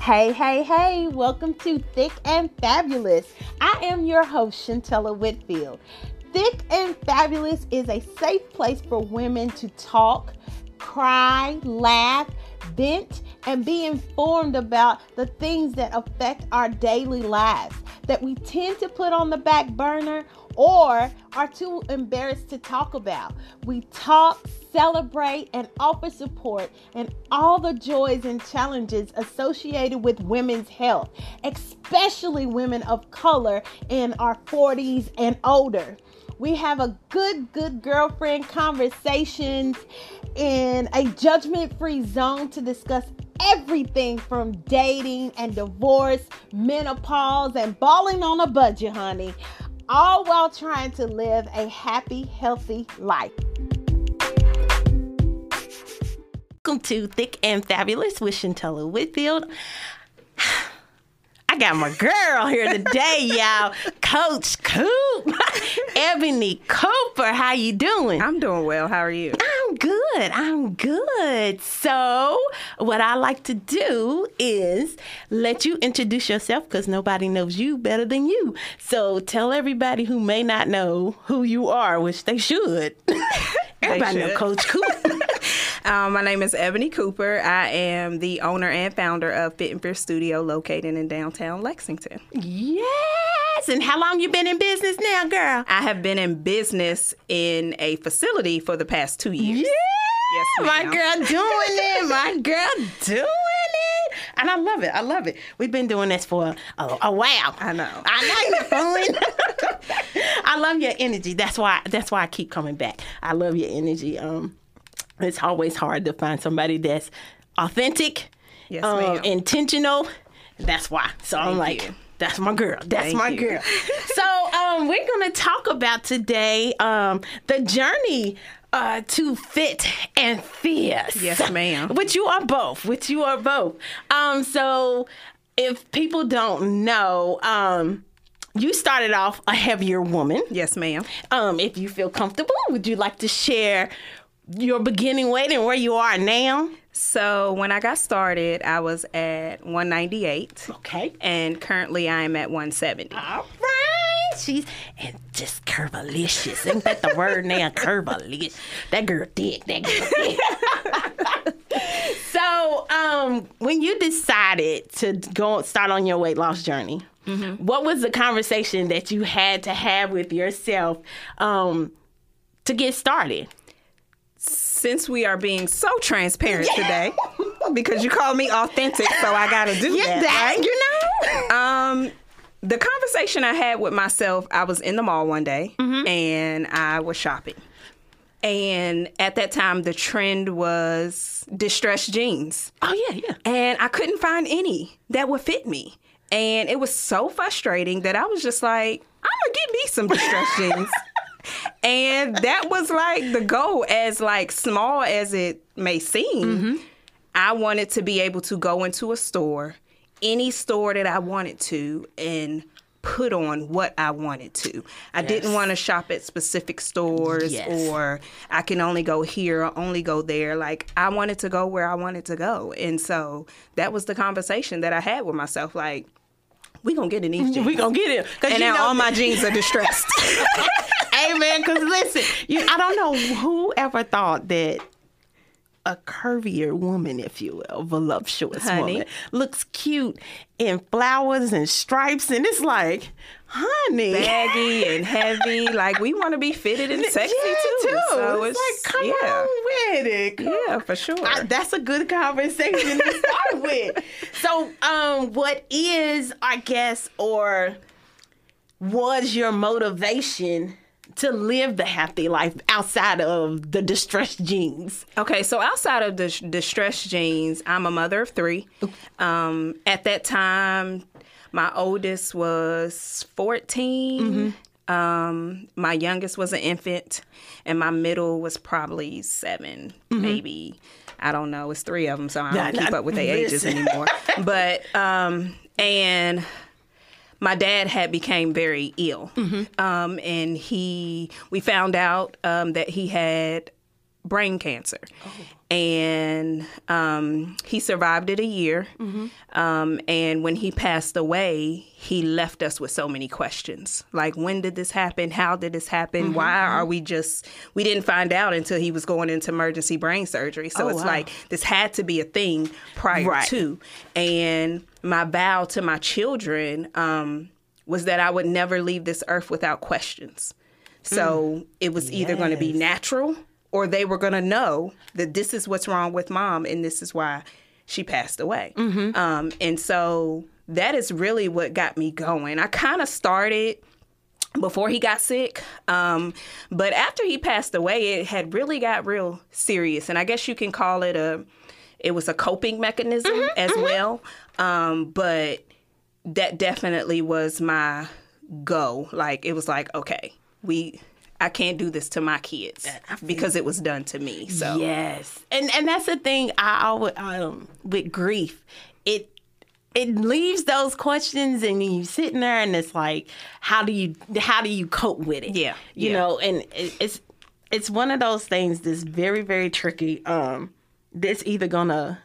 Hey, hey, hey, welcome to Thick and Fabulous. I am your host, Shuntella Whitfield. Thick and Fabulous is a safe place for women to talk, cry, laugh, vent, and be informed about the things that affect our daily lives that we tend to put on the back burner or are too embarrassed to talk about. We talk, celebrate, and offer support in all the joys and challenges associated with women's health, especially women of color in our 40s and older. We have a good, good girlfriend conversations in a judgment free zone to discuss everything from dating and divorce, menopause, and balling on a budget, honey, all while trying to live a happy, healthy life. Welcome to Thick and Fabulous with Shuntella Whitfield. I got my girl here today, y'all. Coach Coop, Ebony Cooper. How you doing? I'm doing well. How are you? I'm good. I'm good. So, what I like to do is let you introduce yourself because nobody knows you better than you. So, tell everybody who may not know who you are, which they should. everybody know Coach Coop. Um, my name is Ebony Cooper. I am the owner and founder of Fit and Fierce Studio located in downtown Lexington. Yes. And how long you been in business now, girl? I have been in business in a facility for the past two years. Yeah. Yes, my girl doing it. My girl doing it. And I love it. I love it. We've been doing this for a, a while. I know. I know you're fun. I love your energy. That's why that's why I keep coming back. I love your energy. Um it's always hard to find somebody that's authentic, Yes, um, intentional. That's why. So I'm like, you. that's my girl. That's Thank my you. girl. so um, we're gonna talk about today um, the journey. Uh, to fit and fierce. Yes, ma'am. Which you are both. Which you are both. Um, so if people don't know, um, you started off a heavier woman. Yes, ma'am. Um, if you feel comfortable, would you like to share your beginning weight and where you are now? So when I got started, I was at 198, Okay. and currently I am at 170. All right. She's and just curvilicious. Ain't that the word now? Curvilicious. That girl thick. That girl thick. so, um, when you decided to go start on your weight loss journey, what was the conversation that you had to have with yourself um, to get started? Since we are being so transparent today, because you called me authentic, so I got to do Yeah, that. that, right? you know. Um, the conversation I had with myself, I was in the mall one day Mm-hmm. and I was shopping. And at that time, the trend was distressed jeans. Oh yeah, yeah. And I couldn't find any that would fit me. And it was so frustrating that I was just like, I'm gonna get me some distressed jeans. And that was like the goal, as like small as it may seem. Mm-hmm. I wanted to be able to go into a store, any store that I wanted to, and put on what I wanted to. I didn't want to shop at specific stores Yes. or I can only go here or only go there. Like I wanted to go where I wanted to go. And so that was the conversation that I had with myself. Like, we gonna get in these jeans. We gonna get it. and you now know all my jeans are distressed. Amen. Because listen, you, I don't know who ever thought that a curvier woman, if you will, voluptuous Honey. woman, looks cute in flowers and stripes, and it's like, honey, baggy and heavy. Like we want to be fitted and sexy Yeah, too. So it's, it's, like, come yeah, on with it. Come yeah, for sure. I- that's a good conversation to start with. So, um, what is, I guess, or was your motivation to live the happy life outside of the distressed jeans? Okay, so outside of the distressed jeans, I'm a mother of three. Um, at that time, my oldest was 14. Um, my youngest was an infant, and my middle was probably 7 maybe. I don't know. It's three of them, so I don't keep up with their ages anymore. but um, and my dad had became very ill, um, and he we found out um, that he had brain cancer, and um, he survived it a year. Um, and when he passed away, he left us with so many questions like, when did this happen? How did this happen? Why are we just, we didn't find out until he was going into emergency brain surgery. So Oh, it's wow. like, this had to be a thing prior Right. to. And my vow to my children um, was that I would never leave this earth without questions. So it was either going to be natural or they were going to know that this is what's wrong with mom and this is why she passed away. Um, and so that is really what got me going. I kind of started before he got sick. Um, but after he passed away, it had really got real serious. And I guess you can call it a, it was a coping mechanism as well. Um, but that definitely was my go. Like, it was like, okay, we, I can't do this to my kids because it was done to me. So, Yes, and and that's the thing. I always um, with grief, it it leaves those questions, and you sitting there, and it's like, how do you how do you cope with it? Yeah, you yeah. know, and it, it's it's one of those things that's very very tricky. Um, that's either gonna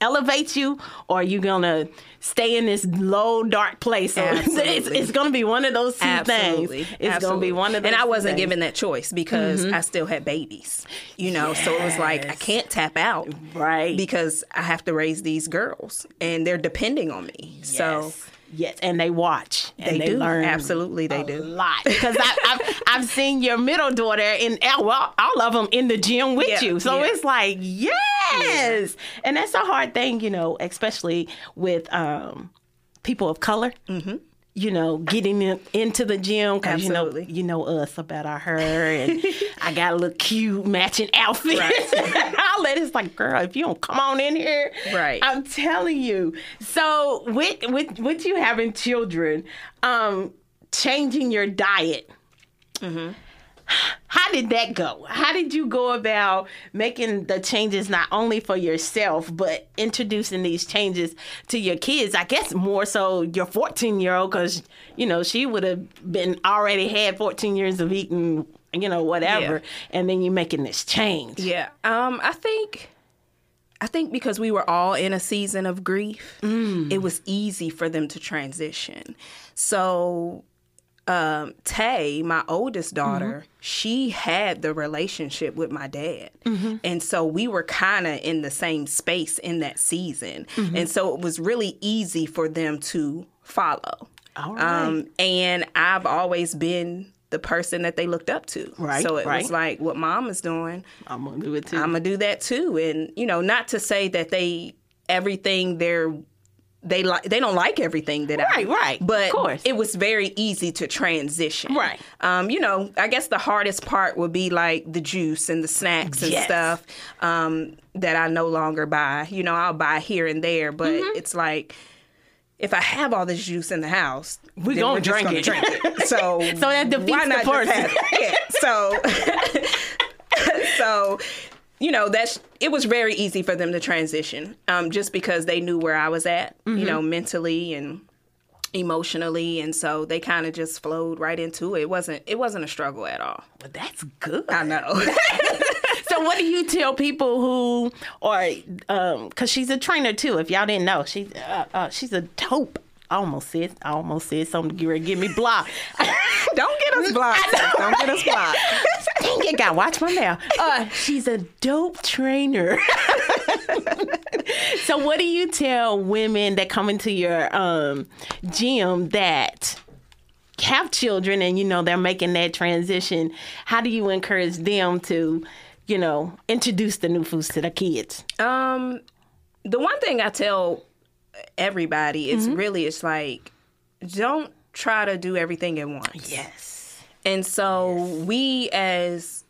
elevate you or you gonna stay in this low dark place it's, it's gonna be one of those two Absolutely. things it's Absolutely. gonna be one of those And I wasn't things. given that choice because mm-hmm. I still had babies. You know, so it was like I can't tap out. Right. Because I have to raise these girls and they're depending on me. So Yes. And they watch. And They they, do. learn. Absolutely, they a do. A lot because I've I've seen your middle daughter and well, all of them in the gym with Yeah, you. So yeah. it's like yes, and that's a hard thing, you know, especially with um, people of color. Mm-hmm. You know, getting in, into the gym because you know you know us about our hair and I got a little cute matching outfit. I'll let it's like, girl, if you don't come on in here, Right. I'm telling you. So with with with you having children, um, changing your diet. How did that go? How did you go about making the changes not only for yourself, but introducing these changes to your kids? I guess more so your 14 year old, because, you know, she would have been already had 14 years of eating, you know, whatever. Yeah. And then you're making this change. Yeah. Um, I think I think because we were all in a season of grief, it was easy for them to transition. So um, Tay, my oldest daughter, she had the relationship with my dad. And so we were kind of in the same space in that season. And so it was really easy for them to follow. Right. Um, and I've always been the person that they looked up to. Right, So it right. was like what mom is doing. I'm going to do it too. I'm gonna do that too. And you know, not to say that they everything they're they like they don't like everything that I Right, right. Of But course. it was very easy to transition. Right. Um, you know, I guess the hardest part would be like the juice and the snacks and Yes. stuff um, that I no longer buy. You know, I'll buy here and there, but Mm-hmm. it's like if I have all this juice in the house, We then gonna drink gonna it. drink it. So So that defeats why the not just purpose. Yeah. So so you know that's it was very easy for them to transition um, just because they knew where i was at you know mentally and emotionally. And so they kind of just flowed right into it. It wasn't it wasn't a struggle at all. But that's good. i know. So what do you tell people who or um cuz she's a trainer too if y'all didn't know. She's uh, uh, she's a dope. I almost said I almost said something to get get me blocked. don't get us blocked don't get us blocked Dang it, God, watch my mouth. Uh, she's a dope trainer. so, what do you tell women that come into your um, gym that have children and you know they're making that transition? How do you encourage them to, you know, introduce the new foods to the kids? Um, the one thing I tell everybody is really it's like don't try to do everything at once. Yes. And so we as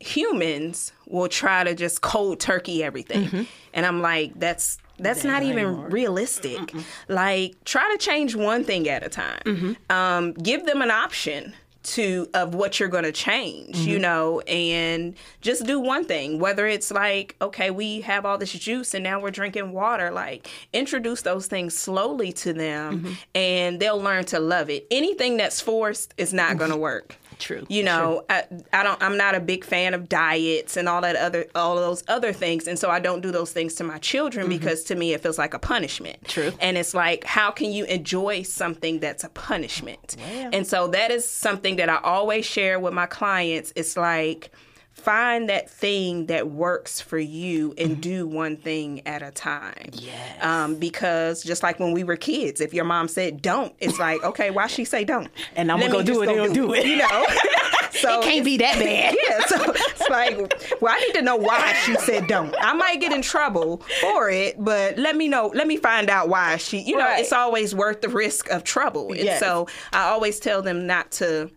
humans will try to just cold turkey everything. And I'm like, that's that's not even realistic. Like try to change one thing at a time. Um, give them an option to of what you're going to change, you mm-hmm. know, and just do one thing. Whether it's like, okay, we have all this juice and now we're drinking water, like introduce those things slowly to them mm-hmm. and they'll learn to love it. Anything that's forced is not going to mm-hmm. work. True, You know, I, I don't. I'm not a big fan of diets and all that other, all of those other things, and so I don't do those things to my children because to me it feels like a punishment. Mm-hmm. True. And it's like, how can you enjoy something that's a punishment? And so that is something that I always share with my clients. It's like find that thing that works for you and do one thing at a time. Mm-hmm. Yes. Um, because just like when we were kids, if your mom said don't, it's like, okay, why she say don't? And I'm Let gonna go do it and do it. You know? so it can't be that bad. yeah, so it's like, well, I need to know why she said don't. I might get in trouble for it, but let me know. Let me find out why she. You know, Right. it's always worth the risk of trouble, and Yes. so I always tell them not to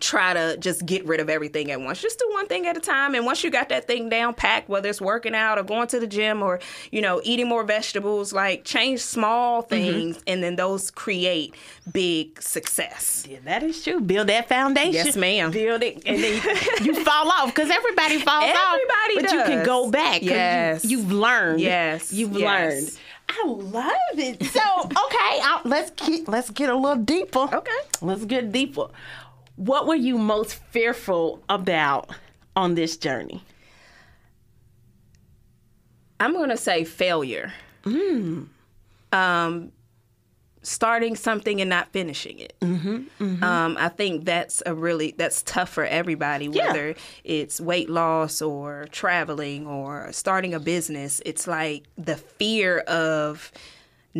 try to just get rid of everything at once. Just do one thing at a time. And once you got that thing down packed, whether it's working out or going to the gym or, you know, eating more vegetables, like change small Mm-hmm. things and then those create big success. Yeah, that is true. Build that foundation. Yes, ma'am. Build it, and then you, you fall off because everybody falls off. Everybody but you can go back. Yes. you, have learned. Yes, you've yes. learned. I love it. So okay, I, let's keep, let's get a little deeper. Okay. let's get deeper. What were you most fearful about on this journey? I'm going to say failure. Um, starting something and not finishing it. Mm-hmm, Um, I think that's a really that's tough for everybody. Yeah. Whether it's weight loss or traveling or starting a business, it's like the fear of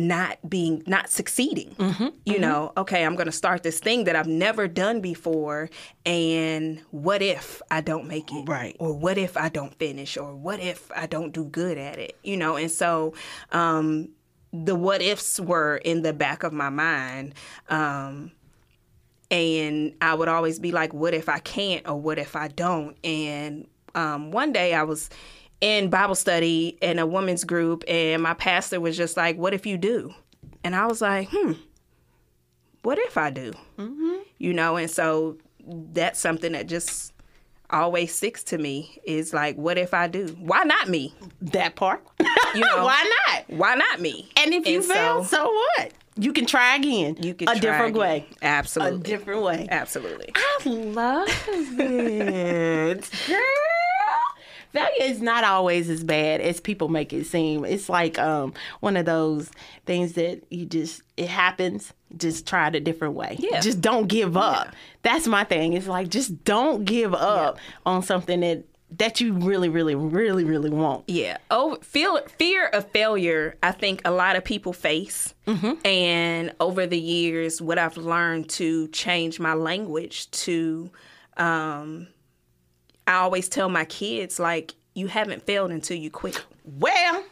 not being not succeeding Mm-hmm, you know okay i'm going to start this thing that i've never done before and what if i don't make it Right. or what if I don't finish, or what if I don't do good at it, you know? And so um, the what ifs were in the back of my mind. Um, and I would always be like, what if I can't, or what if I don't? And um, one day I was in Bible study in a women's group, and my pastor was just like, what if you do? And I was like, hmm, what if I do? You know, and so that's something that just always sticks to me is like, what if I do? Why not me? That part. You know, Why not? Why not me? And if you so fail, so what? You can try again. you can a different again. way. Absolutely. A different way. Absolutely. I love it. Girl. Failure is not always as bad as people make it seem. It's like um, one of those things that you just, it happens, just try it a different way. Yeah. Just don't give up. Yeah. That's my thing. It's like, just don't give up on something that, that you really, really, really, really want. Yeah. Oh, feel fear of failure. I think a lot of people face, Mm-hmm. and over the years, what I've learned to change my language to, um, I always tell my kids like, you haven't failed until you quit, Well,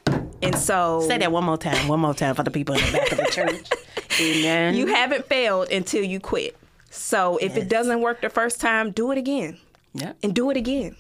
and so say that one more time. One more time for the people in the back of the church. Amen. you haven't failed until you quit. So if Yes. it doesn't work the first time, do it again. yeah. and do it again.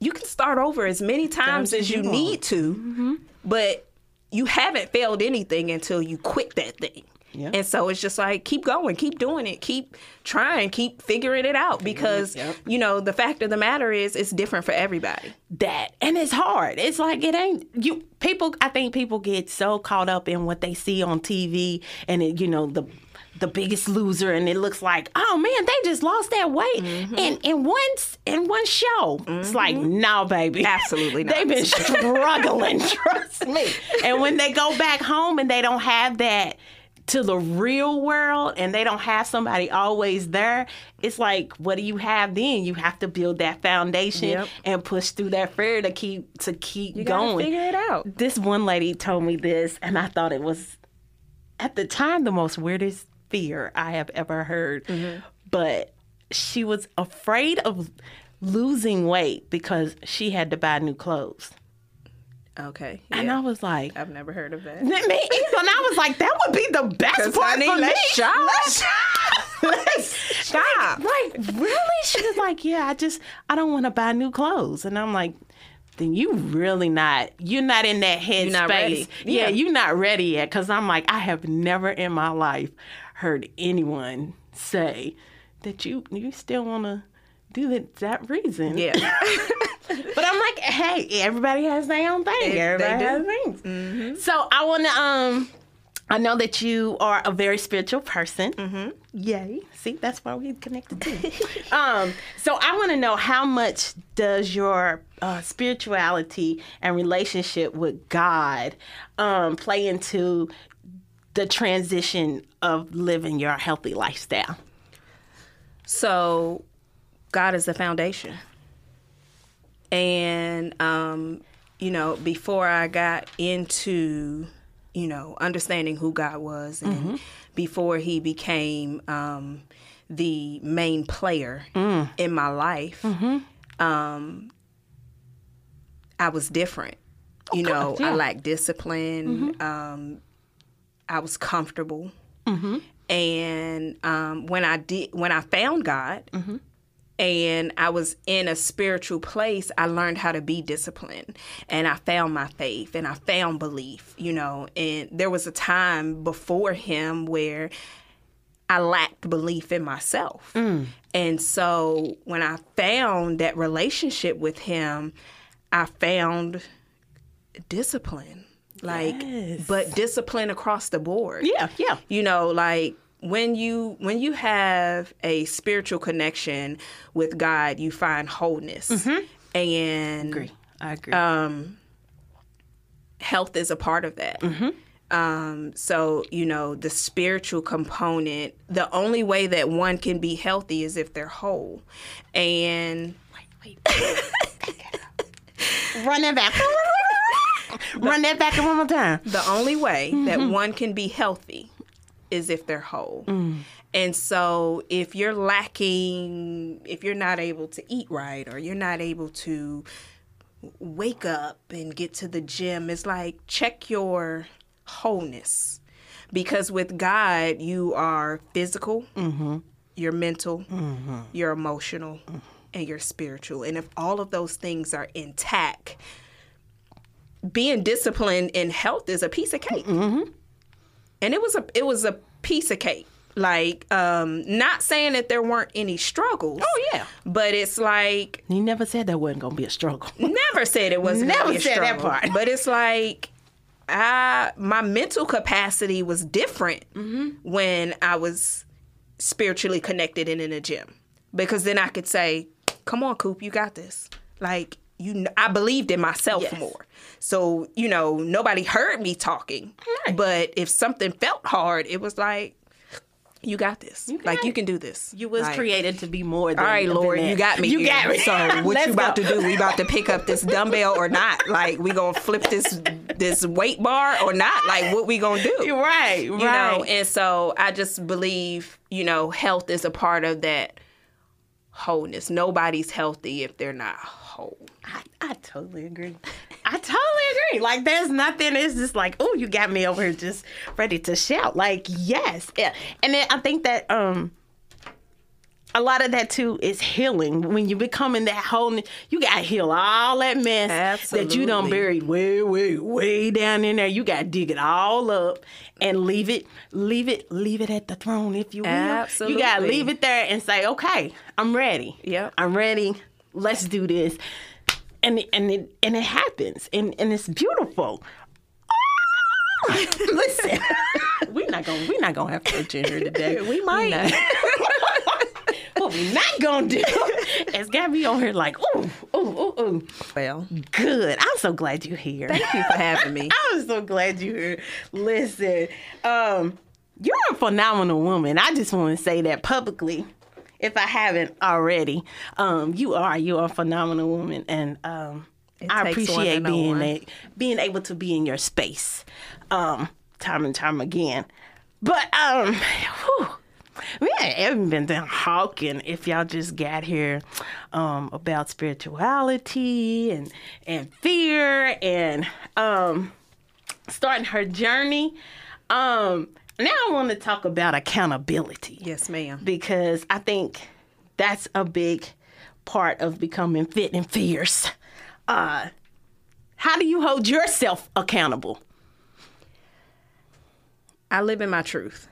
You can start over as many times Times as you want. need to, mm-hmm. but you haven't failed anything until you quit that thing. Yeah. And so it's just like keep going, keep doing it, keep trying, keep figuring it out because Yep. you know the fact of the matter is it's different for everybody. that and it's hard it's like it ain't you people i think people get so caught up in what they see on tv and it, you know the the biggest loser and it looks like oh man they just lost that weight Mm-hmm. in in one in one show it's like no baby Absolutely not. they've been struggling trust me and when they go back home and they don't have that to the real world and they don't have somebody always there it's like what do you have then? You have to build that foundation Yep. and push through that fear to keep to keep You going. figure it out. this one lady told me this and i thought it was at the time the most weirdest fear i have ever heard. Mm-hmm. But she was afraid of losing weight because she had to buy new clothes Okay. and i was like I've never heard of that. me either. And I was like, that would be the best part honey, for me. let's shop. Let's let's Stop. Like, really? She was like, yeah, I just, I don't want to buy new clothes. And I'm like, then you really not, you're not in that headspace. Yeah, Yeah. you're not ready yet. Cause I'm like, I have never in my life heard anyone say that you, you still want to do that, that reason. Yeah. But I'm like, hey, everybody has their own thing. They- everybody has things. So I want to um, I know that you are a very spiritual person. Mm-hmm. Yay! See, that's why we connected too. um, so I want to know how much does your uh, spirituality and relationship with God um, play into the transition of living your healthy lifestyle? So, God is the foundation. And, um, you know, before I got into, you know, understanding who God was and mm-hmm. before he became um, the main player mm. in my life, mm-hmm. um, I was different. You know, yeah. I lacked discipline. Mm-hmm. Um, I was comfortable. Mm-hmm. And um, when I did, when I found God, mm-hmm. And I was in a spiritual place, I learned how to be disciplined, and I found my faith, and I found belief. You know, and there was a time before Him where I lacked belief in myself, mm. and so when I found that relationship with Him, I found discipline like yes. but discipline across the board yeah yeah you know like when you when you have a spiritual connection with god you find wholeness mm-hmm. and I agree i agree um health is a part of that mm-hmm. Um, so you know the spiritual component. The only way that one can be healthy is if they're whole. And wait, wait, run that back. Run that back one more time. The only way mm-hmm. that one can be healthy is if they're whole. Mm. And so if you're lacking, if you're not able to eat right or you're not able to wake up and get to the gym, it's like check your wholeness. Because with God, you are physical, mm-hmm. you're mental, mm-hmm. you're emotional, mm-hmm. and you're spiritual. And if all of those things are intact, being disciplined in health is a piece of cake. And it was a it was a piece of cake. Like, um, not saying that there weren't any struggles. Oh yeah, but it's like he never said that wasn't gonna be a struggle. never said it wasn't. never said struggle. that part. But it's like I my mental capacity was different mm-hmm. when I was spiritually connected and in a gym because then I could say, "Come on, Coop, you got this." Like you I believed in myself yes. more. So, you know, nobody heard me talking. Right. But if something felt hard, it was like you got this. You like you can do this. You was like, created to be more than All right, Lord, you got me. You here. got me. So what you about go. to do? We about to pick up this dumbbell or not? Like we gonna flip this this weight bar or not? Like what we gonna do? You're Right, you right. know, and so I just believe, you know, health is a part of that wholeness. Nobody's healthy if they're not whole. I, I totally agree. I totally agree. Like there's nothing. It's just like, oh, you got me over here just ready to shout. Like yes, yeah. And then I think that um a lot of that too is healing. When you become in that whole, you got to heal all that mess Absolutely. that you done buried way, way, way down in there. You got to dig it all up and leave it, leave it, leave it at the throne, if you will. Absolutely. You got to leave it there and say, okay, I'm ready. Yeah, I'm ready let's do this and it, and it and it happens and and it's beautiful. Listen. We're not gonna we're not gonna have church in here today we might. What we're not gonna do is got me on here like ooh ooh ooh ooh. Well. Good. I'm so glad you're here. Thank you for having me. I'm so glad you're here. Listen um you're a phenomenal woman. I just want to say that publicly if I haven't already. Um, you are you are a phenomenal woman, and um, I appreciate being a, being able to be in your space, um, time and time again. But um, whew, we haven't been done talking if y'all just got here um, about spirituality and and fear and um, starting her journey. Um, now I want to talk about accountability. Yes, ma'am. Because I think that's a big part of becoming fit and fierce. Uh, how do you hold yourself accountable? I live in my truth.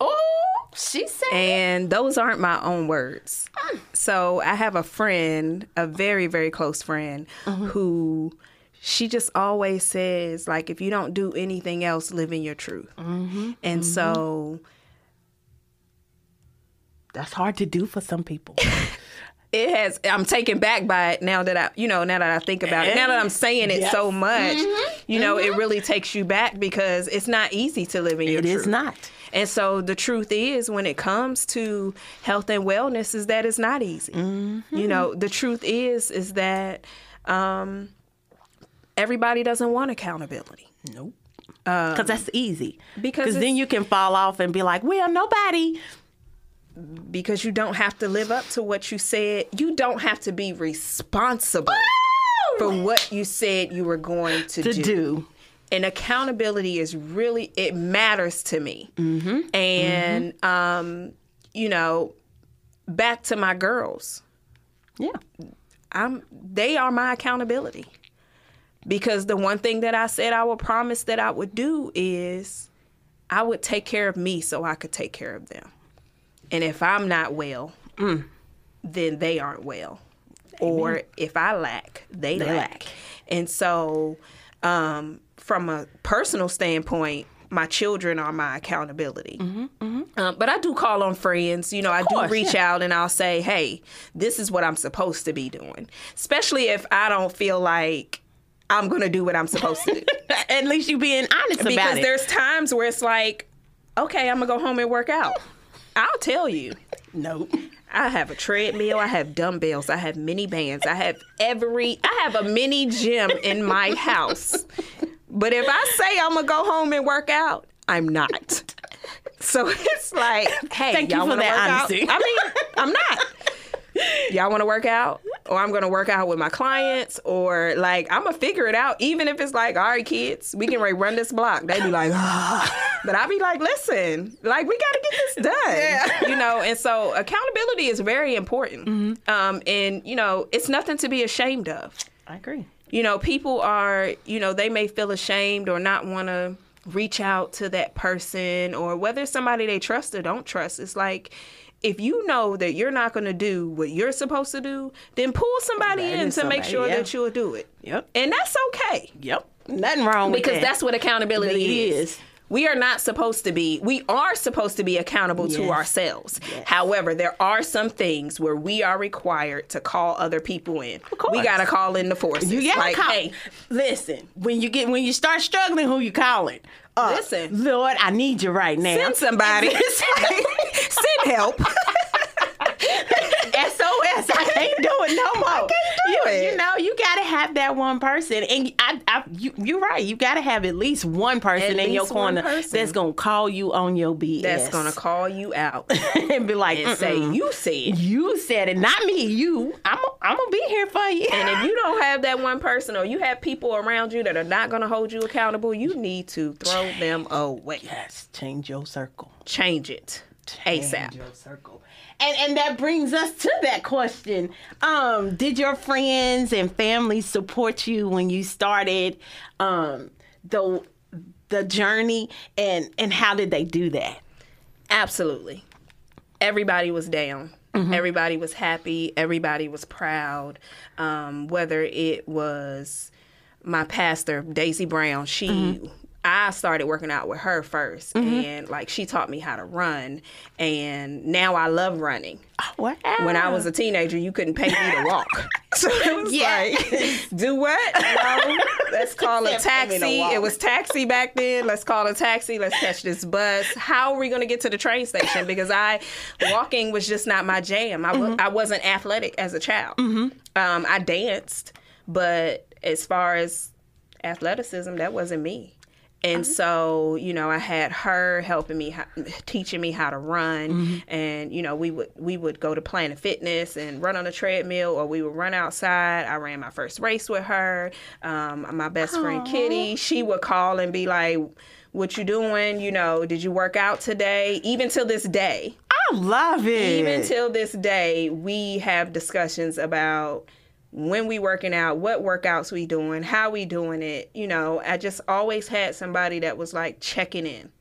Oh, she said. And those aren't my own words. Mm. So I have a friend, a very, very close friend, mm-hmm. who she just always says like if you don't do anything else live in your truth. Mm-hmm. And mm-hmm. so That's hard to do for some people. it has i'm taken back by it now that i you know now that i think about it. Now that i'm eh? saying it Yes. so much mm-hmm. you know it really takes you back because it's not easy to live in your It truth. is not. and so the truth is when it comes to health and wellness is that it's not easy. You know the truth is is that um everybody doesn't want accountability Nope. Because that's easy. because then you can fall off and be like, well, nobody. because you don't have to live up to what you said you don't have to be responsible for what you said you were going to, To do. and accountability is really it matters to me Mm-hmm. and um you know back to my girls Yeah. i'm they are my accountability because the one thing that i said i would promise that i would do is i would take care of me so i could take care of them and if i'm not well Mm. then they aren't well or if i lack they, lack. lack. and so um, from a personal standpoint my children are my accountability um, but I do call on friends. You know, I course, do reach yeah. out and I'll say, hey, this is what I'm supposed to be doing. Especially if I don't feel like I'm going to do what I'm supposed to do. At least you being honest about it. because there's times where it's like, okay, I'm going to go home and work out. I'll tell you. Nope. I have a treadmill. I have dumbbells. I have mini bands. I have every. I have a mini gym in my house. But if I say I'm gonna go home and work out, I'm not. So it's like, hey, Thank you y'all for that honesty. Out? I mean, I'm not. Y'all want to work out, or I'm gonna work out with my clients, or like I'm gonna figure it out. Even if it's like, all right, kids, we can run this block. They be like, ah. but I be like, listen, like we gotta get this done, you know. And so accountability is very important, Mm-hmm. um, and you know, it's nothing to be ashamed of I agree. you know, people are, you know, they may feel ashamed or not want to reach out to that person or whether somebody they trust or don't trust. It's like, if you know that you're not going to do what you're supposed to do, then pull somebody That in is to make sure yeah. that you'll do it. Yep. And that's okay Yep. Nothing wrong with that. because that. that's what accountability It is. is. We are not supposed to be, we are supposed to be accountable to Yes. ourselves. However, there are some things where we are required to call other people in. course. We got to call in the forces. You gotta like, call. hey, listen, when you get when you start struggling, who you calling? Uh, Listen. Lord, I need you right now. send somebody. send help. SOS. I can't do it no more. do you, it. you know, you gotta have that one person, and I, I you, you're right. You gotta have at least one person At in your corner that's gonna call you on your BS. That's gonna call you out and be like, and say you said. you said it, not me. You. I'm. I'm gonna be here for you. And if you don't have that one person, or you have people around you that are not gonna hold you accountable, you need to throw them away. yes, change your circle. Change it ASAP. And and that brings us to that question. Um, did your friends and family support you when you started um the the journey and and how did they do that? Absolutely. Everybody was down. Everybody was happy. Everybody was proud. Um, whether it was my pastor, Daisy Brown, she. I started working out with her 1st and like she taught me how to run, and now I love running. Wow. When I was a teenager, you couldn't pay me to walk. So it was Yeah. like, do what? No, let's call a Said pay me to taxi. It was taxi back then. Let's call a taxi. Let's catch this bus. How are we going to get to the train station? Because I, walking was just not my jam. I, Mm-hmm. I wasn't athletic as a child. Um, I danced, but as far as athleticism, that wasn't me. And so, you know, I had her helping me, teaching me how to run, and you know, we would we would go to Planet Fitness and run on a treadmill, or we would run outside. I ran my first race with her. Um, my best friend Kitty, she would call and be like, "What you doing? You know, did you work out today?" Even till this day, I love it. even till this day, we have discussions about when we working out, what workouts we doing, how we doing it. You know, I just always had somebody that was like checking in.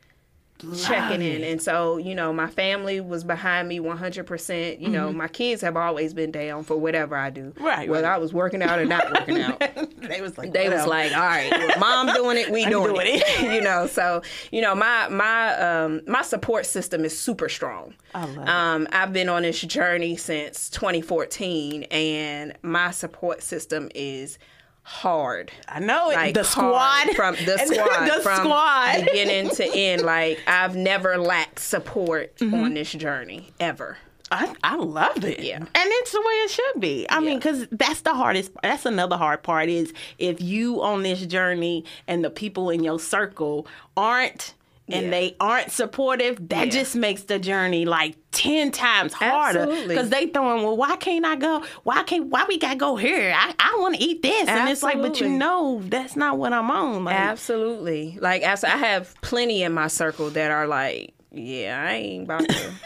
Checking in. And so, you know, my family was behind me 100%. You know, my kids have always been down for whatever I do. Mm-hmm. Right, Whether right. I was working out or not working out. they was like, they was like, all right, well, mom doing it, we doing, doing it. you know, so you know, my my um my support system is super strong. I love it. um, I've been on this journey since 2014, and my support system is hard. I know it. Like the squad from the squad the from squad. beginning to end. Like I've never lacked support Mm-hmm. on this journey ever. I, I love it. Yeah. And it's the way it should be. I mean, because that's the hardest, that's another hard part is if you on this journey and the people in your circle aren't, and Yeah. they aren't supportive, that Yeah. just makes the journey like 10 times harder. Because they throwing, well, why can't I go? Why can't, why we got to go here? I, I want to eat this. And it's like, but you know, that's not what I'm on. Like, Absolutely. Like as I have plenty in my circle that are like, yeah, I ain't about to.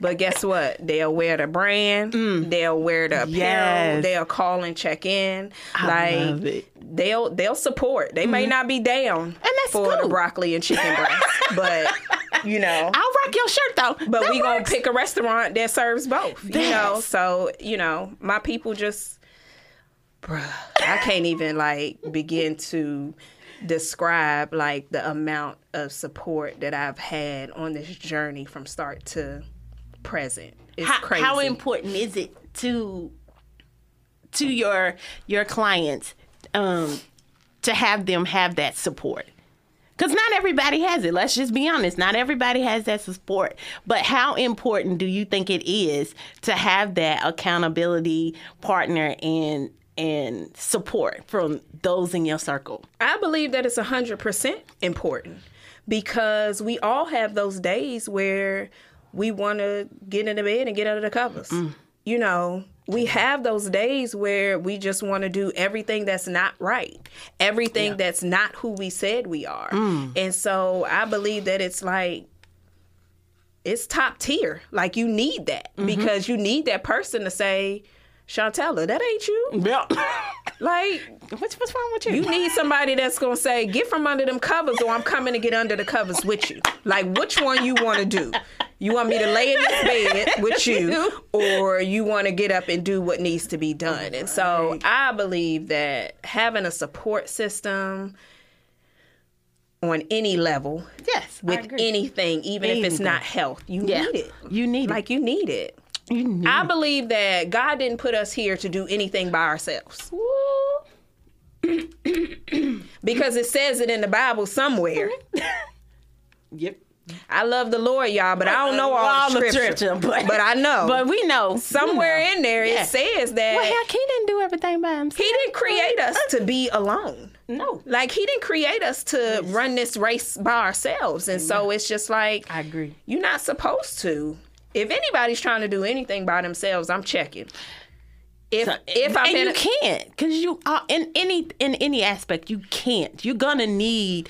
but guess what? They'll wear the brand. They'll wear the apparel. Mm. Yes. They'll call and check in. I like love it. Mm-hmm. they'll they'll support. They may not be down that's for the broccoli and chicken breast, but you know. I'll rock your shirt though. but That we gonna pick a restaurant that serves both. You know, so you know, my people just, bruh, I can't even like begin to describe like the amount of support that I've had on this journey from start to present. It's how, crazy. how important is it to to your your clients um to have them have that support? Because not everybody has it. Let's just be honest. Not everybody has that support. But how important do you think it is to have that accountability partner and and support from those in your circle? I believe that it's 100% important because we all have those days where we want to get into bed and get under the covers. Mm. You know, we have those days where we just want to do everything that's not right, everything that's not who we said we are. Mm. And so I believe that it's like, it's top tier. Like you need that mm-hmm. because you need that person to say, Shuntella, that ain't you. yeah Like, what's, what's wrong with you, you need somebody that's gonna say, "Get from under them covers," or I'm coming to get under the covers with you. Like, which one you want to do? You want me to lay in this bed with you, or you want to get up and do what needs to be done? And so, I believe that having a support system on any level yes with anything, even if it's not health, you Yeah. need it. you need it. Like you need it. I believe that God didn't put us here to do anything by ourselves. because it says it in the Bible somewhere. yep I love the Lord, y'all, but I don't know all, the scripture. but, But I know. But we know somewhere you know. in there Yeah. it says that Well, heck, he didn't do everything by himself. He didn't create us to be alone. No, Like He didn't create us to run this race by ourselves, and so it's just like I agree. you're not supposed to. If anybody's trying to do anything by themselves, I'm checking. If if I'm and in you a- can't because you are in any in any aspect you can't. You're gonna need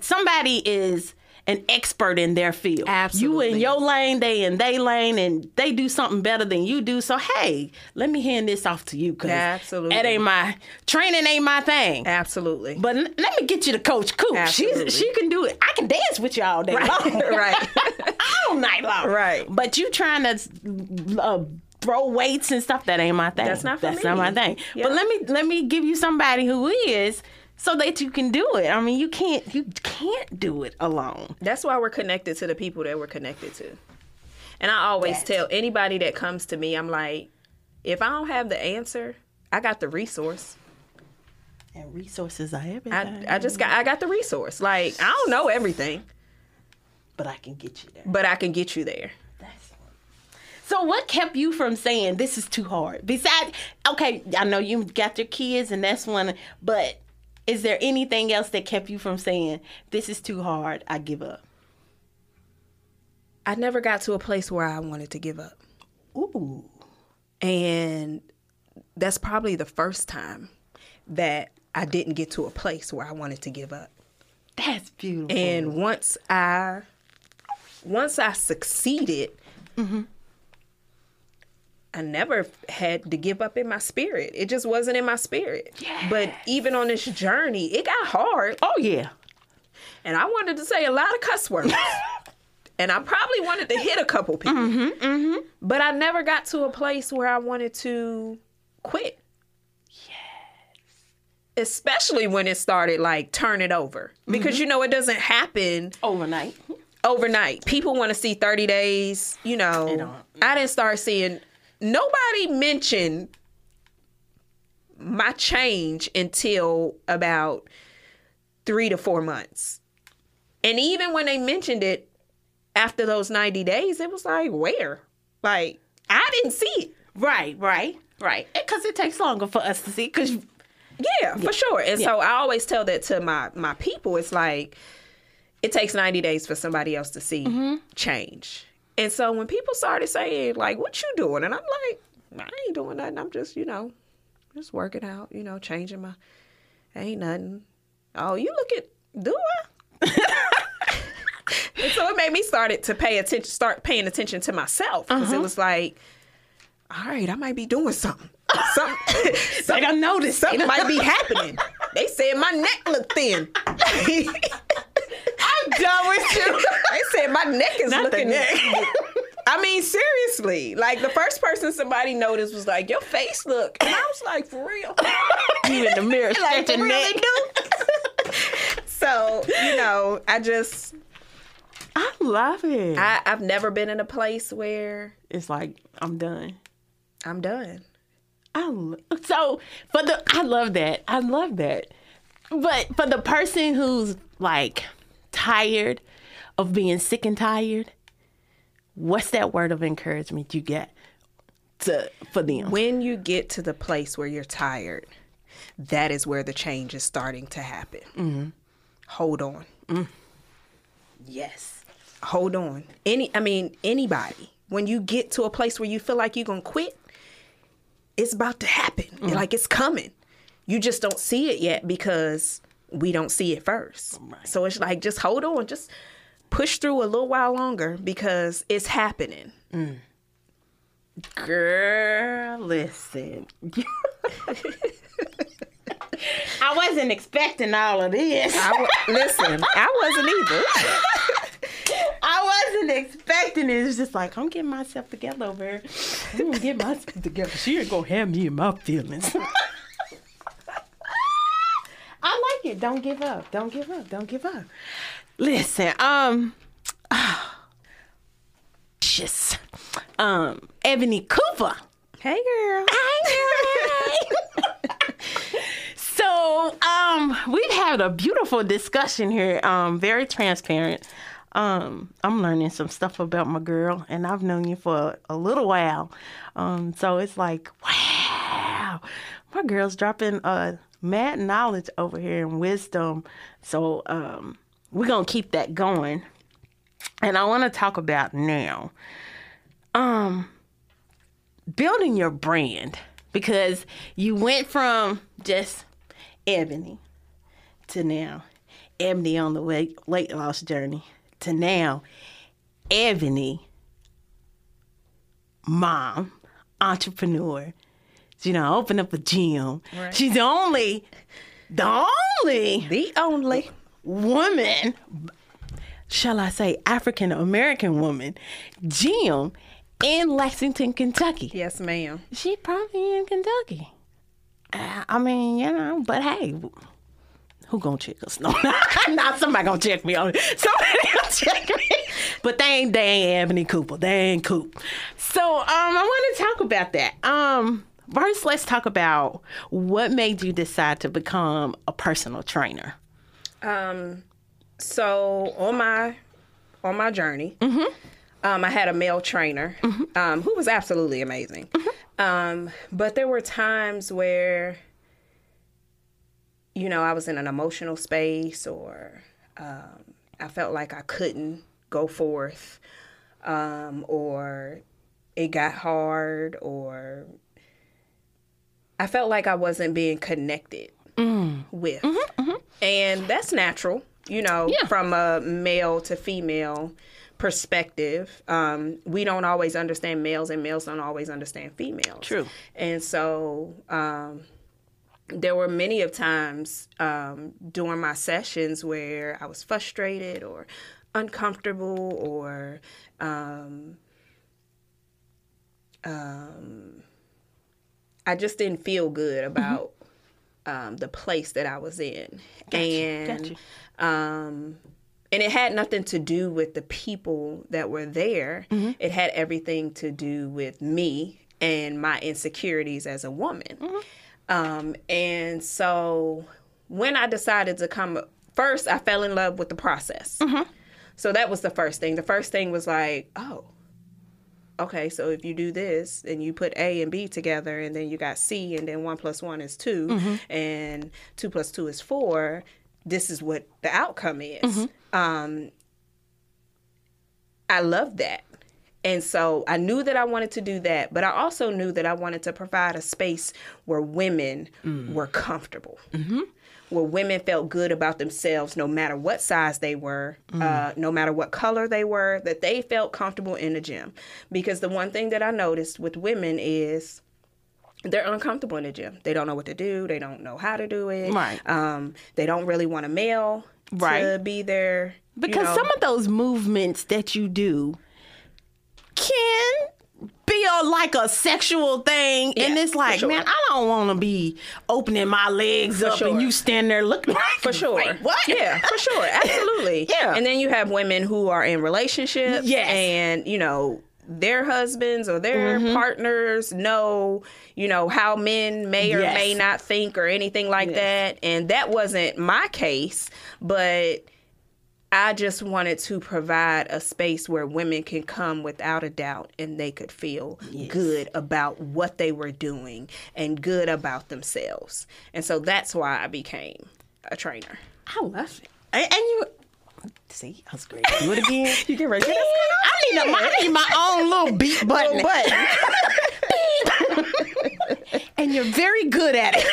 somebody is an expert in their field. You Absolutely. in your lane, they in they lane, and they do something better than you do. So hey, let me hand this off to you because Absolutely. that ain't my training ain't my thing. absolutely. But l- let me get you to Coach Coop. Absolutely. She's she can do it. I can dance with you all day long. right. all night long. Right. But you trying to uh, throw weights and stuff that ain't my thing. That's not for That's not my thing. Yeah. But let me let me give you somebody who is so that you can do it. I mean, you can't you can't do it alone. That's why we're connected to the people that we're connected to. And I always That. tell anybody that comes to me, I'm like, if I don't have the answer, I got the resource. And resources are I, everything. I just got I got the resource. Like I don't know everything, but I can get you there. but I can get you there. That's so what kept you from saying this is too hard? Besides, okay, I know you got your kids and that's one, but is there anything else that kept you from saying this is too hard? I give up. I never got to a place where I wanted to give up. Ooh. And that's probably the first time that I didn't get to a place where I wanted to give up. That's beautiful. And once I once I succeeded, mm-hmm. I never had to give up in my spirit. It just wasn't in my spirit. But even on this journey, it got hard. oh yeah. and I wanted to say a lot of cuss words. and I probably wanted to hit a couple people. Mm-hmm, mm-hmm. But I never got to a place where I wanted to quit. Yes. Especially when it started like turn it over. Because mm-hmm. you know it doesn't happen Overnight. overnight. People want to see 30 days, you know. I didn't start seeing nobody mentioned my change until about 3 to 4 months. And even when they mentioned it after those 90 days, it was like, where? Like I didn't see it. Right, right, right. Because it takes longer for us to see. Because Yeah, for sure. And so I always tell that to my my people. It's like it takes 90 days for somebody else to see mm-hmm. change. And so when people started saying like, "What you doing?" and I'm like, "I ain't doing nothing. I'm just, you know, just working out. You know, changing my. Ain't nothing. Oh, you look at do I?" and so it made me started to pay attention, start paying attention to myself because it uh-huh. was like, all right, I might be doing something. Something, they don't notice. something might be happening. They said my neck looked thin. Done with you. they said my neck is Not the neck. I mean, seriously. Like the first person somebody noticed was like, "Your face look," and I was like, "For real." you in the mirror like, stretching neck. so you know, I just I love it. I, I've never been in a place where it's like I'm done. I'm done. I lo- so for the I love that. I love that. But for the person who's like tired of being sick and tired, what's that word of encouragement you get to for them? When you get to the place where you're tired, that is where the change is starting to happen. Mm-hmm. Hold on. yes. hold on. Any, I mean, anybody. When you get to a place where you feel like you're gonna quit, it's about to happen. Mm. Like it's coming. You just don't see it yet because we don't see it first. Right. So it's like just hold on, just push through a little while longer because it's happening. Girl, listen. I wasn't expecting all of this. I w- listen, I wasn't either. I wasn't expecting it. It's just like I'm getting myself together over here. I'm gonna get myself together. She ain't gonna have me in my feelings. It. Don't give up. Don't give up. Don't give up. Listen, um, just um, Ebony Cooper. Hey, girl. so um we've had a beautiful discussion here um very transparent um i'm learning some stuff about my girl and i've known you for a little while um so it's like wow my girl's dropping uh mad knowledge over here and wisdom so um we're gonna keep that going and i want to talk about now um building your brand because you went from just Ebony to now Ebony on the weight, weight loss journey to now Ebony, mom, entrepreneur. You know, open up a gym. Right. She's the only, the only The only. woman, shall I say, African American woman, gym in Lexington, Kentucky. Yes, ma'am. She probably in Kentucky. Uh, I mean, you know, but hey, who gonna check us? No, not somebody gonna check me on it. Somebody gonna check me. But they ain't they ain't Ebony Cooper. They ain't Coop. So um, I want to talk about that. Um, first, let's talk about what made you decide to become a personal trainer. Um, so on my on my journey, um, I had a male trainer um, who was absolutely amazing. Um, but there were times where, you know, I was in an emotional space, or um, I felt like I couldn't go forth, um, or it got hard, or I felt like I wasn't being connected with. And that's natural, you know, Yeah. from a male to female perspective. Um, we don't always understand males, and males don't always understand females. True. And so, um, there were many of times um, during my sessions where I was frustrated or uncomfortable or um, um, I just didn't feel good about um, the place that I was in, and gotcha. um, and it had nothing to do with the people that were there. It had everything to do with me and my insecurities as a woman. Um, and so when I decided to come, first I fell in love with the process. So that was the first thing. The first thing was like, oh, okay, so if you do this and you put A and B together and then you got C and then one plus one is 2 mm-hmm. and two plus two is four, this is what the outcome is. Mm-hmm. Um, I love that. And so I knew that I wanted to do that, but I also knew that I wanted to provide a space where women mm. were comfortable, mm-hmm. Where women felt good about themselves no matter what size they were, uh, no matter what color they were, that they felt comfortable in the gym. Because the one thing that I noticed with women is they're uncomfortable in the gym. They don't know what to do. They don't know how to do it. Right. Um, they don't really want a male right. to be there. you Because know. some of those movements that you do can be a, like a sexual thing, and it's like, sure. man, I don't want to be opening my legs up sure. and you stand there looking like For sure. Like, what? Yeah, for sure. Absolutely. Yeah. And then you have women who are in relationships Yes. and, you know, their husbands or their Mm-hmm. partners know, you know, how men may or Yes. may not think or anything like Yes. that. And that wasn't my case, but I just wanted to provide a space where women can come without a doubt and they could feel good about what they were doing and good about themselves. And so that's why I became a trainer. I love it. And, and you see, I was great. Do it again. You get ready. I need, a, I need my own little beat button. Oh, and you're very good at it.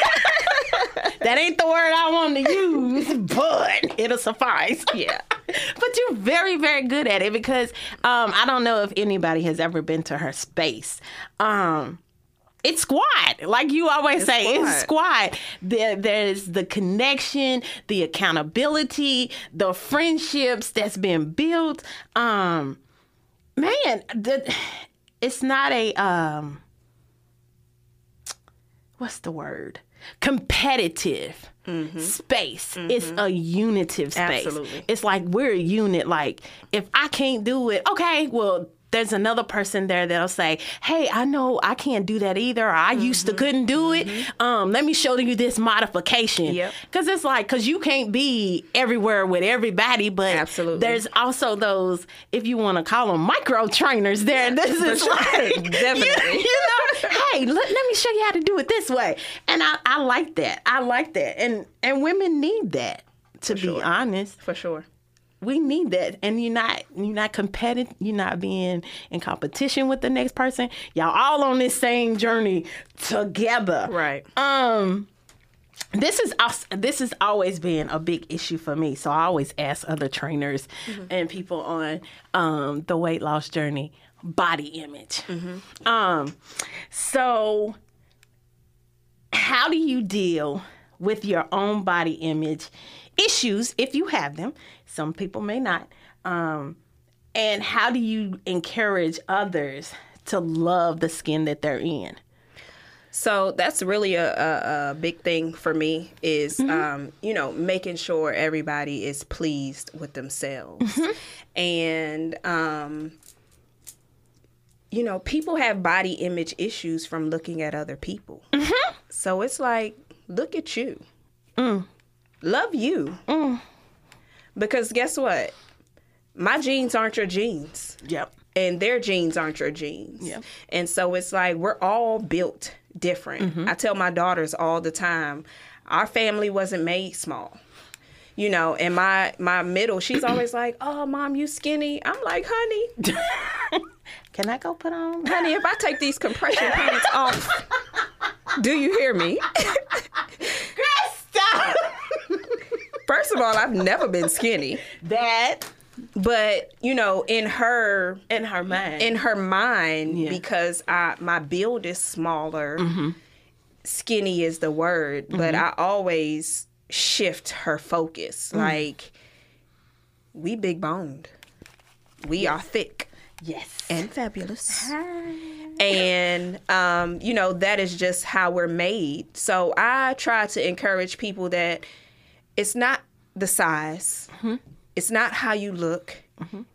that ain't the word I want to use, but it'll suffice. Yeah. But you're very, very good at it because um, I don't know if anybody has ever been to her space. Um, it's squad. Like you always say, it's squad. There, there's the connection, the accountability, the friendships that's been built. Um, man, the, it's not a um, what's the word? Competitive mm-hmm. space. It's mm-hmm. a unitive space. Absolutely. It's like we're a unit. Like if I can't do it, okay, well. There's another person there that'll say, "Hey, I know I can't do that either. Or I used to couldn't do it. Um, let me show you this modification." Yep. Because it's like, because you can't be everywhere with everybody, but Absolutely. there's also those, if you want to call them micro trainers, there. This is sure. like, Definitely. You, you know, hey, let, let me show you how to do it this way. And I, I like that. I like that. And and women need that. To be sure. honest, For sure. We need that. And you're not you're not competitive. You're not being in competition with the next person. Y'all all on this same journey together. Right. Um, this is this has always been a big issue for me. So I always ask other trainers and people on um, the weight loss journey body image. Um, so how do you deal with your own body image issues if you have them? Some people may not. Um, and how do you encourage others to love the skin that they're in? So that's really a, a, a big thing for me is, um, you know, making sure everybody is pleased with themselves. And, um, you know, people have body image issues from looking at other people. So it's like, look at you. Love you. Because guess what? My jeans aren't your jeans Yep. and their genes aren't your genes. Yep. And so it's like we're all built different. Mm-hmm. I tell my daughters all the time, our family wasn't made small. You know, and my my middle, she's always like, "Oh, mom, you skinny." I'm like, "Honey, Can I go put on? honey, if I take these compression pants off, do you hear me?" Stop. First of all, I've never been skinny, that but you know, in her in her mind. in her mind Yeah. because I my build is smaller. skinny is the word, but Mm-hmm. I always shift her focus. Mm. Like we big boned. We are thick Yes. and fabulous. And um, you know, that is just how we're made. So I try to encourage people that it's not the size. Mm-hmm. It's not how you look.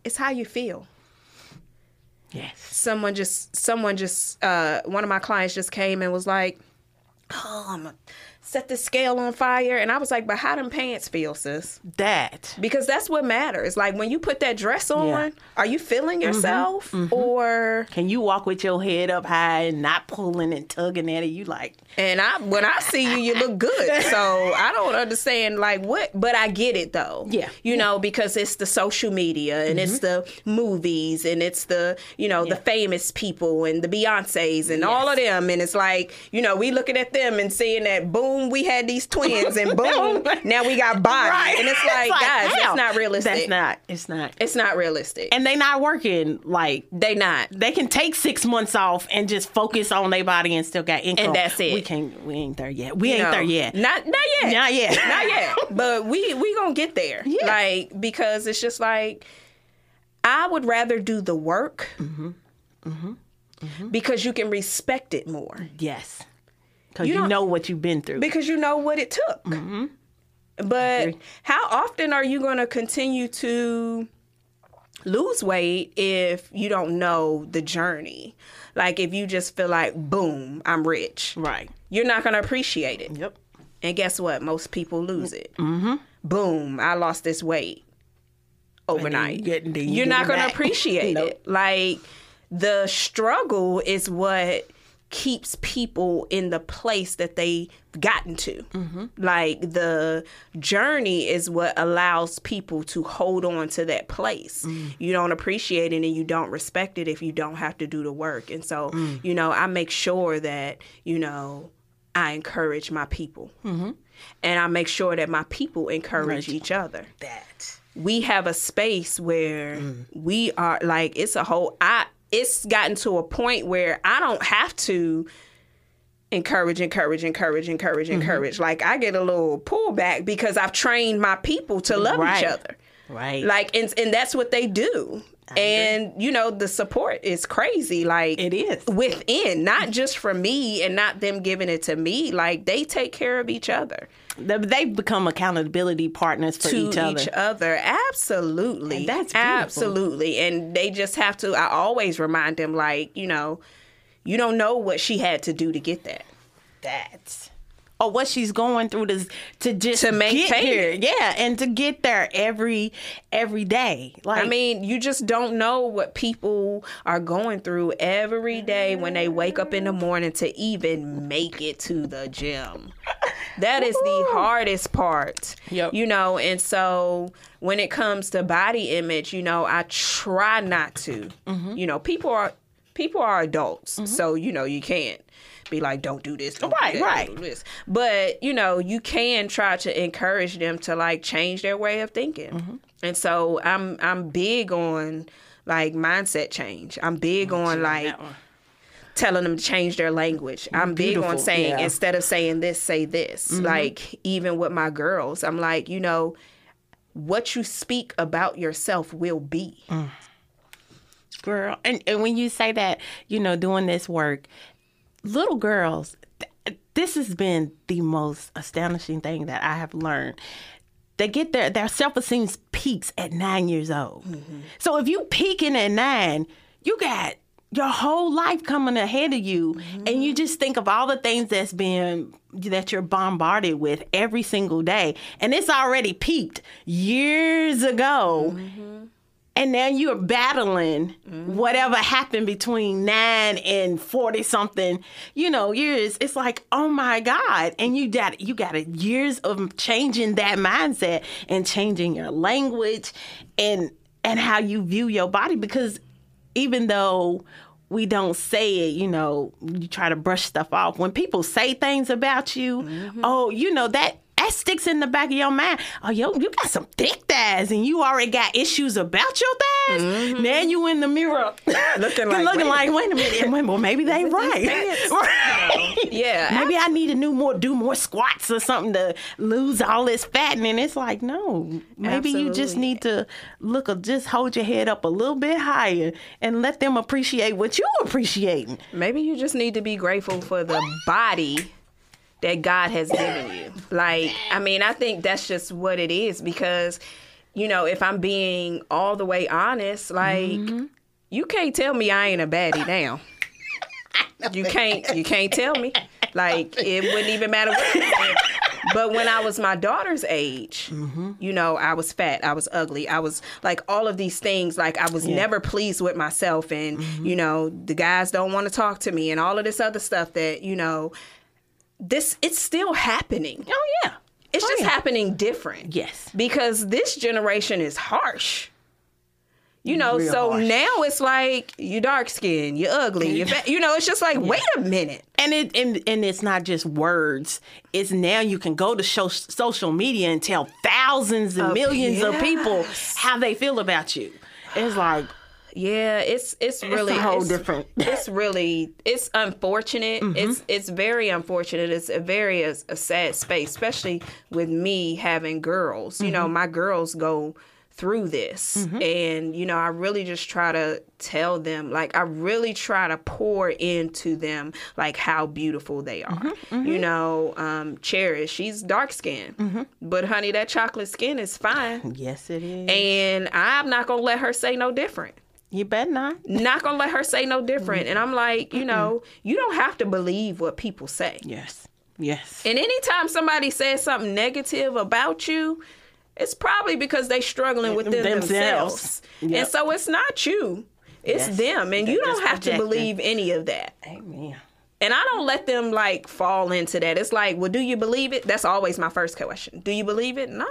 It's how you feel. yes. Someone just someone just uh one of my clients just came and was like, "Oh, I'm gonna set the scale on fire." And I was like, "But how them pants feel, sis?" That. Because that's what matters. Like when you put that dress on, Yeah. are you feeling mm-hmm. yourself mm-hmm. or Can you walk with your head up high and not pulling and tugging at it? You like, And I, when I see you, you look good. So I don't understand like what, but I get it though. Yeah. You know, because it's the social media and it's mm-hmm. the movies and it's the, you know, the famous people and the Beyonces and all of them. And it's like, you know, we looking at them and seeing that boom, we had these twins and boom, now we got body. And it's like, guys, how? that's not realistic. That's not. It's not. It's not realistic. And they not working like they not. they can take six months off and just focus on their body and still got income. And that's it. We can't. We ain't there yet. We you ain't know. there yet. Not not yet. Not yet. not yet. But we we gonna get there. Yeah. Like because it's just like I would rather do the work mm-hmm. Mm-hmm. Mm-hmm. because you can respect it more Yes. Because You you, know what you've been through. because you know what it took. Mm-hmm. But how often are you gonna continue to lose weight if you don't know the journey? Like if you just feel like boom, I'm rich. right. You're not gonna appreciate it. Yep. And guess what? Most people lose it. Mm-hmm. Boom! I lost this weight overnight. then you You're not going to appreciate Nope. it. Like the struggle is what keeps people in the place that they've gotten to. Mm-hmm. Like the journey is what allows people to hold on to that place. Mm. You don't appreciate it and you don't respect it if you don't have to do the work. And so, Mm. you know, I make sure that, you know, I encourage my people. Mm-hmm. And I make sure that my people encourage each other That. we have a space where Mm. we are like it's a whole I it's gotten to a point where I don't have to encourage, encourage, encourage, encourage, Mm-hmm. encourage. Like I get a little pullback because I've trained my people to love Right. each other. Right. Like and and that's what they do. And you know the support is crazy. Like It is. within, not just from me and not them giving it to me. Like they take care of each other They- They've become accountability partners for to each other. each other. Absolutely. And that's beautiful. absolutely. And they just have to I always remind them like, you know, you don't know what she had to do to get that. that. Or what she's going through to to just To get maintain here, yeah, and to get there every every day. Like I mean, you just don't know what people are going through every day when they wake up in the morning to even make it to the gym. That is the hardest part. Yep. You know, and so when it comes to body image, you know, I try not to. Mm-hmm. You know, people are people are adults, so you know you can't be like, don't do this, don't Right, do that, right. don't do this. But you know, you can try to encourage them to like change their way of thinking. Mm-hmm. And so I'm I'm big on like mindset change. I'm big on like telling them to change their language. I'm big on saying yeah. instead of saying this, say this. Like even with my girls, I'm like, you know, what you speak about yourself will be. girl and, and when you say that you know doing this work little girls th- this has been the most astonishing thing that i have learned. They get their their self-esteem peaks at nine years old. Mm-hmm. So if you peaking at nine you got your whole life coming ahead of you mm-hmm. and you just think of all the things that's been that you're bombarded with every single day. And it's already peaked years ago mm-hmm. And now you're battling mm-hmm. whatever happened between nine and 40 something. You know years it's like oh my god. And you got you got years of changing that mindset and changing your language and and how you view your body. Because even though we don't say it, you know, you try to brush stuff off. When people say things about you, mm-hmm. oh, you know, that that sticks in the back of your mind. Oh, yo, you got some thick thighs, and you already got issues about your thighs. Mm-hmm. Now you in the mirror Looking like, looking wait a like, wait a minute, wait, well maybe they right. Right. Yeah, Maybe I need to do more, do more squats or something to lose all this fat. And it's like, no, maybe you just need to look, just hold your head up a little bit higher and let them appreciate what you appreciating. Maybe you just need to be grateful for the body that God has given you. Like, I mean, I think that's just what it is because, you know, if I'm being all the way honest, like, you can't tell me I ain't a baddie now. You can't, you can't tell me. Like, it wouldn't even matter what you said. But when I was my daughter's age, you know, I was fat, I was ugly, I was like all of these things. Like I was never pleased with myself, and you know, the guys don't want to talk to me, and all of this other stuff that you know, this it's still happening. Oh, yeah. It's Oh, just yeah. happening different. Yes. Because this generation is harsh. You know, Real so harsh. now it's like you dark skinned, you're ugly, you fat. You know, it's just like wait a minute. And it and, and it's not just words. It's now you can go to show, social media and tell thousands and Of- millions of people how they feel about you. It's like Yeah, it's it's really a whole it's- different- It's really it's unfortunate. Mm-hmm. It's it's very unfortunate. It's a very a, a sad space, especially with me having girls. You know, mm-hmm. my girls go through this, mm-hmm. and you know, I really just try to tell them, like, I really try to pour into them, like how beautiful they are. You know, um, Cherish, she's dark skinned, but honey, that chocolate skin is fine, yes, it is. and I'm not gonna let her say no different you bet not. not gonna let her say no different. And I'm like, you know, you don't have to believe what people say. Yes, yes. And anytime somebody says something negative about you, it's probably because they struggling within Themselves. themselves. Yep. And so it's not you. It's Yes. them. And you don't have to believe any of that. Amen. And I don't let them like fall into that. It's like, well, do you believe it? That's always my first question. Do you believe it? No,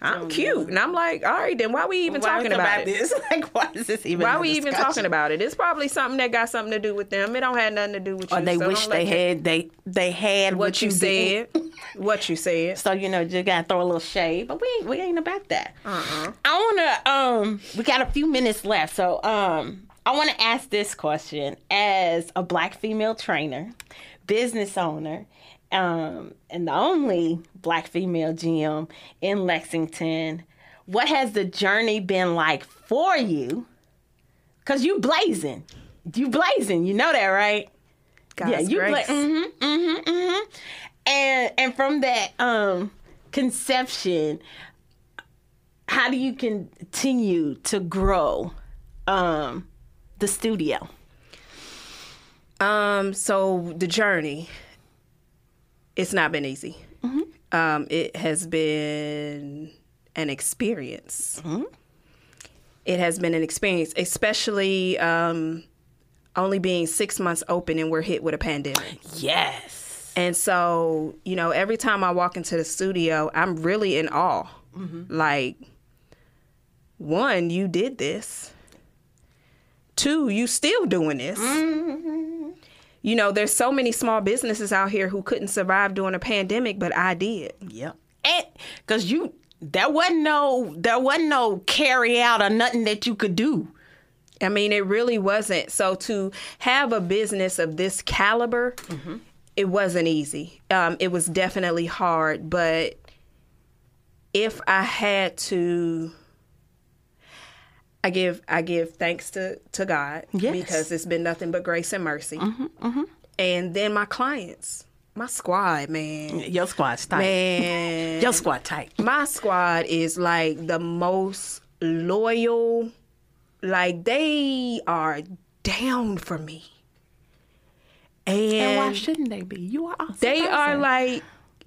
I'm cute. And I'm like, all right, then why are we even talking about, it? this? Like, why is this even? Why a we even talking about it? It's probably something that got something to do with them. It don't have nothing to do with you. Or they so wish they had they they had what, what you did. said. what you said. So you know, just gotta throw a little shade, but we ain't, we ain't about that. Uh-uh. I wanna um, we got a few minutes left, so um, I wanna ask this question as a black female trainer, business owner, um, and the only black female GM in Lexington. What has the journey been like for you? Cause you blazing, you blazing, you know that, right? God's yeah, you grace. play. Mm-hmm, mm-hmm, mm-hmm. And and from that um conception, how do you continue to grow um the studio? Um, so the journey, it's not been easy. Um, it has been an experience. It has been an experience, especially um, only being six months open and we're hit with a pandemic. Yes. And so, you know, every time I walk into the studio, I'm really in awe. Like, one, you did this. Two, you still doing this. You know, there's so many small businesses out here who couldn't survive during a pandemic, but I did. Yep. And cause you there wasn't no there wasn't no carry out or nothing that you could do. I mean, it really wasn't. So to have a business of this caliber, it wasn't easy. Um, it was definitely hard, but if I had to, I give I give thanks to to God Yes. because it's been nothing but grace and mercy. Mm-hmm, mm-hmm. And then my clients, my squad, man, Your squad's tight. man, Your squad tight. my squad is like the most loyal. Like they are down for me. And, And why shouldn't they be? You are awesome. they person. are like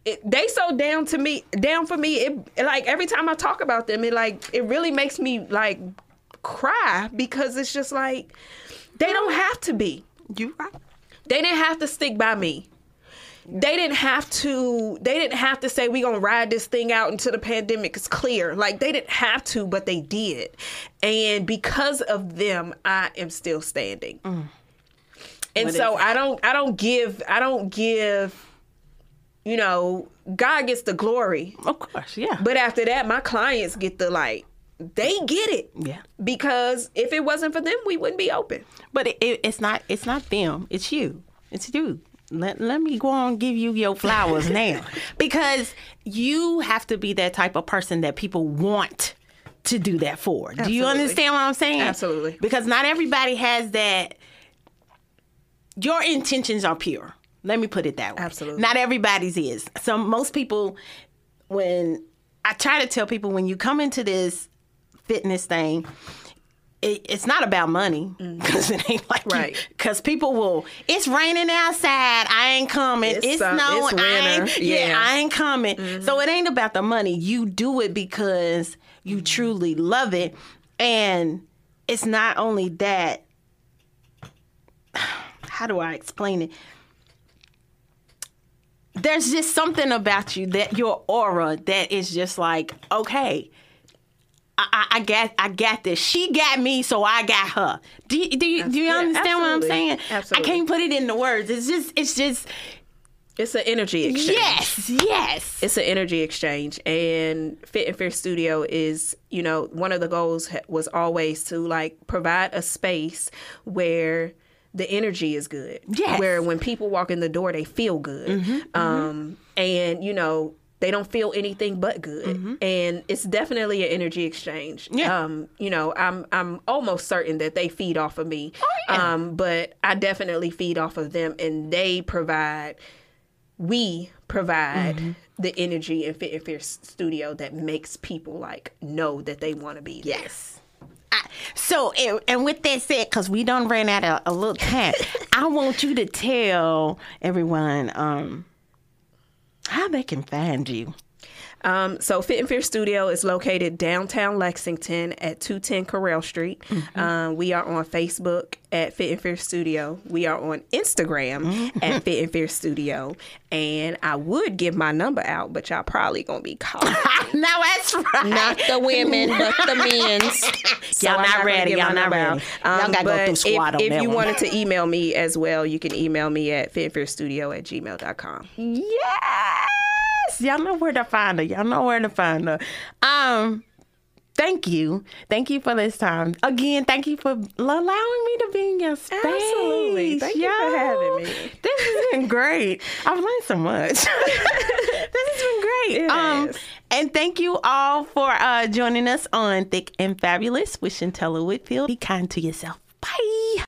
it, they so down to me down for me it like every time i talk about them it like it really makes me like cry because it's just like they don't have to be. You right. they didn't have to stick by me. They didn't have to they didn't have to say we gonna ride this thing out until the pandemic is clear. Like they didn't have to but they did. And because of them i am still standing. Mm. And What so i don't i don't give i don't give you know, God gets the glory. Of course, yeah. But after that, my clients get the like, they get it. Yeah. Because if it wasn't for them, we wouldn't be open. But it, it, it's not it's not them. It's you. It's you. Let, let me go on and give you your flowers now because you have to be that type of person that people want to do that for. Do you understand what I'm saying? Absolutely. Because not everybody has that. Your intentions are pure. Let me put it that way. Absolutely. Not everybody's is. So most people, when I try to tell people, when you come into this fitness thing, it, it's not about money because it ain't like Mm. Right. Because people will. It's raining outside. I ain't coming. It's, It's, snowing. it's I ain't. Yeah. Yeah. I ain't coming. So it ain't about the money. You do it because you truly love it, and it's not only that. How do I explain it? There's just something about you that your aura that is just like okay. I, I, got I got this. She got me, so I got her. Do you, do you, do you Yeah, understand what I'm saying? Absolutely. I can't put it into words. It's just it's just It's an energy exchange. yes, yes. It's an energy exchange, and Fit and Fierce Studio is, you know, one of the goals was always to like provide a space where the energy is good. Yes. Where when people walk in the door, they feel good. Um, and you know, they don't feel anything but good. And it's definitely an energy exchange. Yeah. Um, you know, I'm I'm almost certain that they feed off of me. yeah. Um, but I definitely feed off of them and they provide we provide Mm-hmm. the energy in Fit and Fierce Studio that makes people like know that they want to be there. Yes. I, so, and, and with that said, because we don't ran out of a little time, I want you to tell everyone um, how they can find you. Um, so Fit and Fierce Studio is located downtown Lexington at 210 Corral Street. Mm-hmm. Um, we are on Facebook at Fit and Fierce Studio. We are on Instagram Mm-hmm. at Fit and Fierce Studio. And I would give my number out, but y'all probably gonna be calling. now that's right. Not the women, but the men's. So Y'all I'm not ready. Y'all not ready. out. Y'all gotta go but through squad if, on if that you one. wanted to email me as well, you can email me at fitandfiercestudio at gmail.com. Yes, y'all know where to find her. Y'all know where to find her. Um, thank you, thank you for this time again. Thank you for allowing me to be in your space. Absolutely. Thank you for having me. This has been great. I've learned so much. this has been great. It um, has. and thank you all for uh, joining us on Thick and Fabulous with Shuntella Whitfield. Be kind to yourself. Bye.